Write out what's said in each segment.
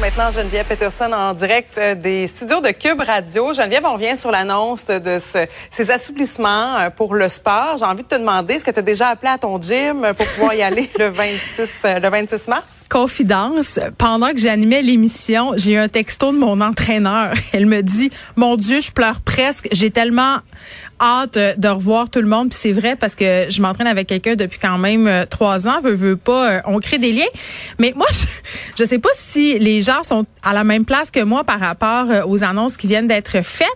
Maintenant Geneviève Peterson en direct euh, des studios de Cube Radio. Geneviève, on revient sur l'annonce de ce- ces assouplissements euh, pour le sport. J'ai envie de te demander, est-ce que tu as déjà appelé à ton gym pour pouvoir y aller le 26, euh, le 26 mars? confidence, pendant que j'animais l'émission, j'ai eu un texto de mon entraîneur. Elle me dit, mon Dieu, je pleure presque. J'ai tellement hâte euh, de revoir tout le monde. Puis c'est vrai parce que je m'entraîne avec quelqu'un depuis quand même euh, trois ans. Veux, veux pas, euh, on crée des liens. Mais moi, je, je sais pas si les gens sont à la même place que moi par rapport euh, aux annonces qui viennent d'être faites.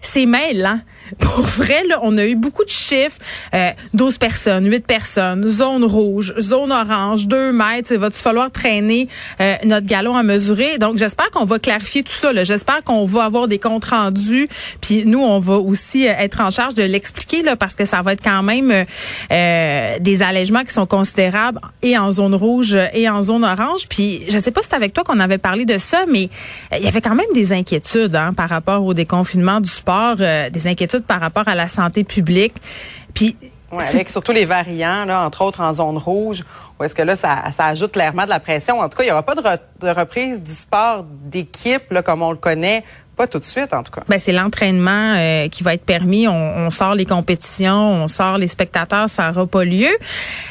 C'est mêlant. Pour vrai, là, on a eu beaucoup de chiffres. Euh, 12 personnes, 8 personnes, zone rouge, zone orange, 2 mètres. Va-tu falloir traîner euh, notre galon à mesurer? Donc, j'espère qu'on va clarifier tout ça. J'espère qu'on va avoir des comptes rendus. Puis nous, on va aussi euh, être en charge de l'expliquer là, parce que ça va être quand même euh, euh, des allègements qui sont considérables et en zone rouge et en zone orange. Puis je sais pas si c'est avec toi qu'on avait parlé de ça, mais il y avait quand même des inquiétudes hein, par rapport au déconfinement du sport, des inquiétudes par rapport à la santé publique. Puis avec surtout les variants, là, entre autres en zone rouge, où est-ce que là, ça, ça ajoute clairement de la pression. En tout cas, il n'y aura pas de, re- de reprise du sport d'équipe, comme on le connaît, Ben, c'est l'entraînement euh, qui va être permis. On, on sort les compétitions, on sort les spectateurs, ça n'aura pas lieu.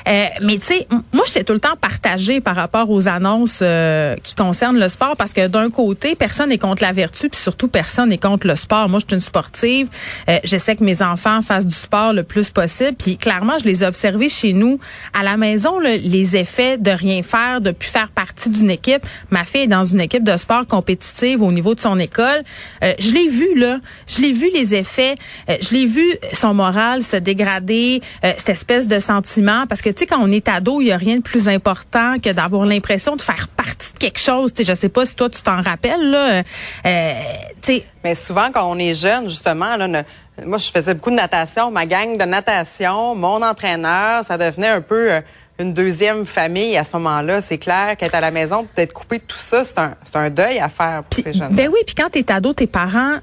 Euh, mais tu sais, moi, j'étais tout le temps partagée par rapport aux annonces euh, qui concernent le sport parce que d'un côté, personne n'est contre la vertu, puis surtout personne n'est contre le sport. Moi, je suis une sportive. Euh, J'essaie que mes enfants fassent du sport le plus possible. Puis clairement, je les ai observés chez nous à la maison, là, les effets de rien faire, de plus faire partie d'une équipe. Ma fille est dans une équipe de sport compétitive au niveau de son école. Euh, je l'ai vu là, je l'ai vu les effets, Euh, je l'ai vu son moral se dégrader, euh, cette espèce de sentiment. Parce que tu sais quand on est ado, il y a rien de plus important que d'avoir l'impression de faire partie de quelque chose. Tu sais, je sais pas si toi tu t'en rappelles là, euh, tu sais. Mais souvent, quand on est jeune, justement, là, moi, je faisais beaucoup de natation. Ma gang de natation, mon entraîneur, ça devenait un peu euh, une deuxième famille à ce moment-là. C'est clair qu'être à la maison, d'être coupé de tout ça, c'est un, c'est un deuil à faire pour ces jeunes. ben oui, puis quand t'es ado, tes parents.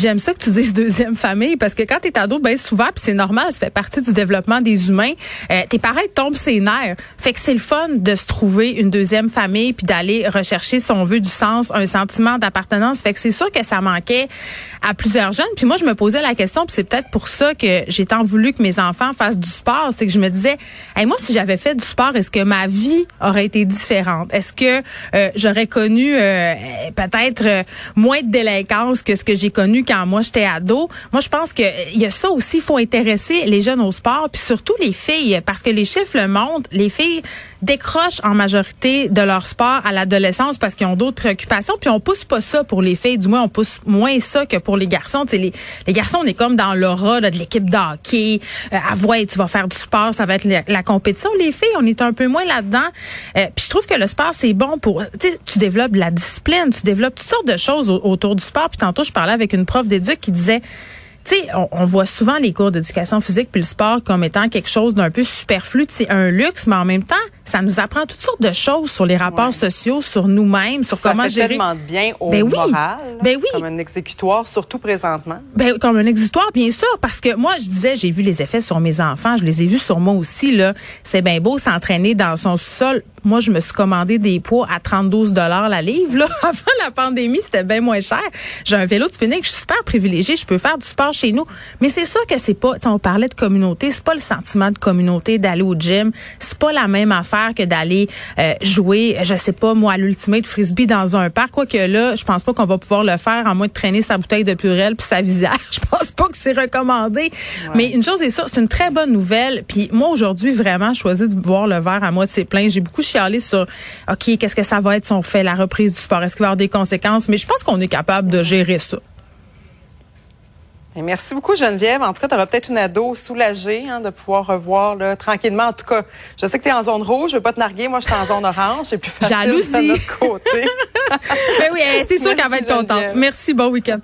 J'aime ça que tu dises deuxième famille parce que quand t'es ado, ben souvent, puis c'est normal, ça fait partie du développement des humains. euh, tes parents tombent ses nerfs. Fait que c'est le fun de se trouver une deuxième famille puis d'aller rechercher si on veut du sens, un sentiment d'appartenance. Fait que c'est sûr que ça manquait à plusieurs jeunes. Puis moi, je me posais la question, puis c'est peut-être pour ça que j'ai tant voulu que mes enfants fassent du sport, c'est que je me disais, hey, moi, si j'avais fait du sport, est-ce que ma vie aurait été différente? Est-ce que euh, j'aurais connu euh, peut-être euh, moins de délinquance que ce que j'ai connu quand moi j'étais ado Moi, je pense que euh, il y a ça aussi, il faut intéresser les jeunes au sport, puis surtout les filles, parce que les chiffres le montrent, les filles décrochent en majorité de leur sport à l'adolescence parce qu'ils ont d'autres préoccupations, puis on pousse pas ça pour les filles, du moins on pousse moins ça que pour les garçons. Tu sais, les, les garçons, on est comme dans l'aura de l'équipe de hockey. Euh, ah ouais, tu vas faire du sport, ça va être la, compétition. Les filles, on est un peu moins là-dedans. Euh, puis je trouve que le sport, c'est bon pour... Tu développes de la discipline, tu développes toutes sortes de choses au- autour du sport. Puis tantôt, je parlais avec une prof d'éduc qui disait... Tu sais, on, on voit souvent les cours d'éducation physique puis le sport comme étant quelque chose d'un peu superflu, c'est un luxe, mais en même temps, ça nous apprend toutes sortes de choses sur les rapports Ouais. sociaux, sur nous-mêmes, sur ça comment fait gérer. tellement de bien au Ben oui. moral, Ben oui. comme un exécutoire, surtout présentement. Ben, comme un exutoire, bien sûr, parce que moi, je disais, j'ai vu les effets sur mes enfants, je les ai vus sur moi aussi, là. C'est bien beau s'entraîner dans son sol. Moi, je me suis commandé des poids à 32 dollars la livre, là. Avant la pandémie, c'était bien moins cher. J'ai un vélo de spinning, je suis super privilégiée, je peux faire du sport chez nous. Mais c'est sûr que c'est pas, on parlait de communauté, c'est pas le sentiment de communauté d'aller au gym. C'est pas la même affaire que d'aller euh, jouer, je sais pas, moi, à l'ultimate frisbee dans un parc. Quoique là, je pense pas qu'on va pouvoir le faire à moins de traîner sa bouteille de purée puis sa visière. Je pense pas que c'est recommandé. Mais une chose est sûre, c'est une très bonne nouvelle. Puis moi, aujourd'hui, vraiment, je choisis de voir le verre à moitié plein. J'ai beaucoup chialé sur, OK, qu'est-ce que ça va être si on fait la reprise du sport? Est-ce qu'il va y avoir des conséquences? Mais je pense qu'on est capable de gérer ça. Et merci beaucoup, Geneviève. En tout cas, tu auras peut-être une ado soulagée hein, de pouvoir revoir là, tranquillement. En tout cas, je sais que tu es en zone rouge, je veux pas te narguer. Moi, je suis en zone orange. Plus facile Jalousie. de notre côté. Ben oui, eh, c'est sûr qu'elle va être contente. Merci, bon week-end.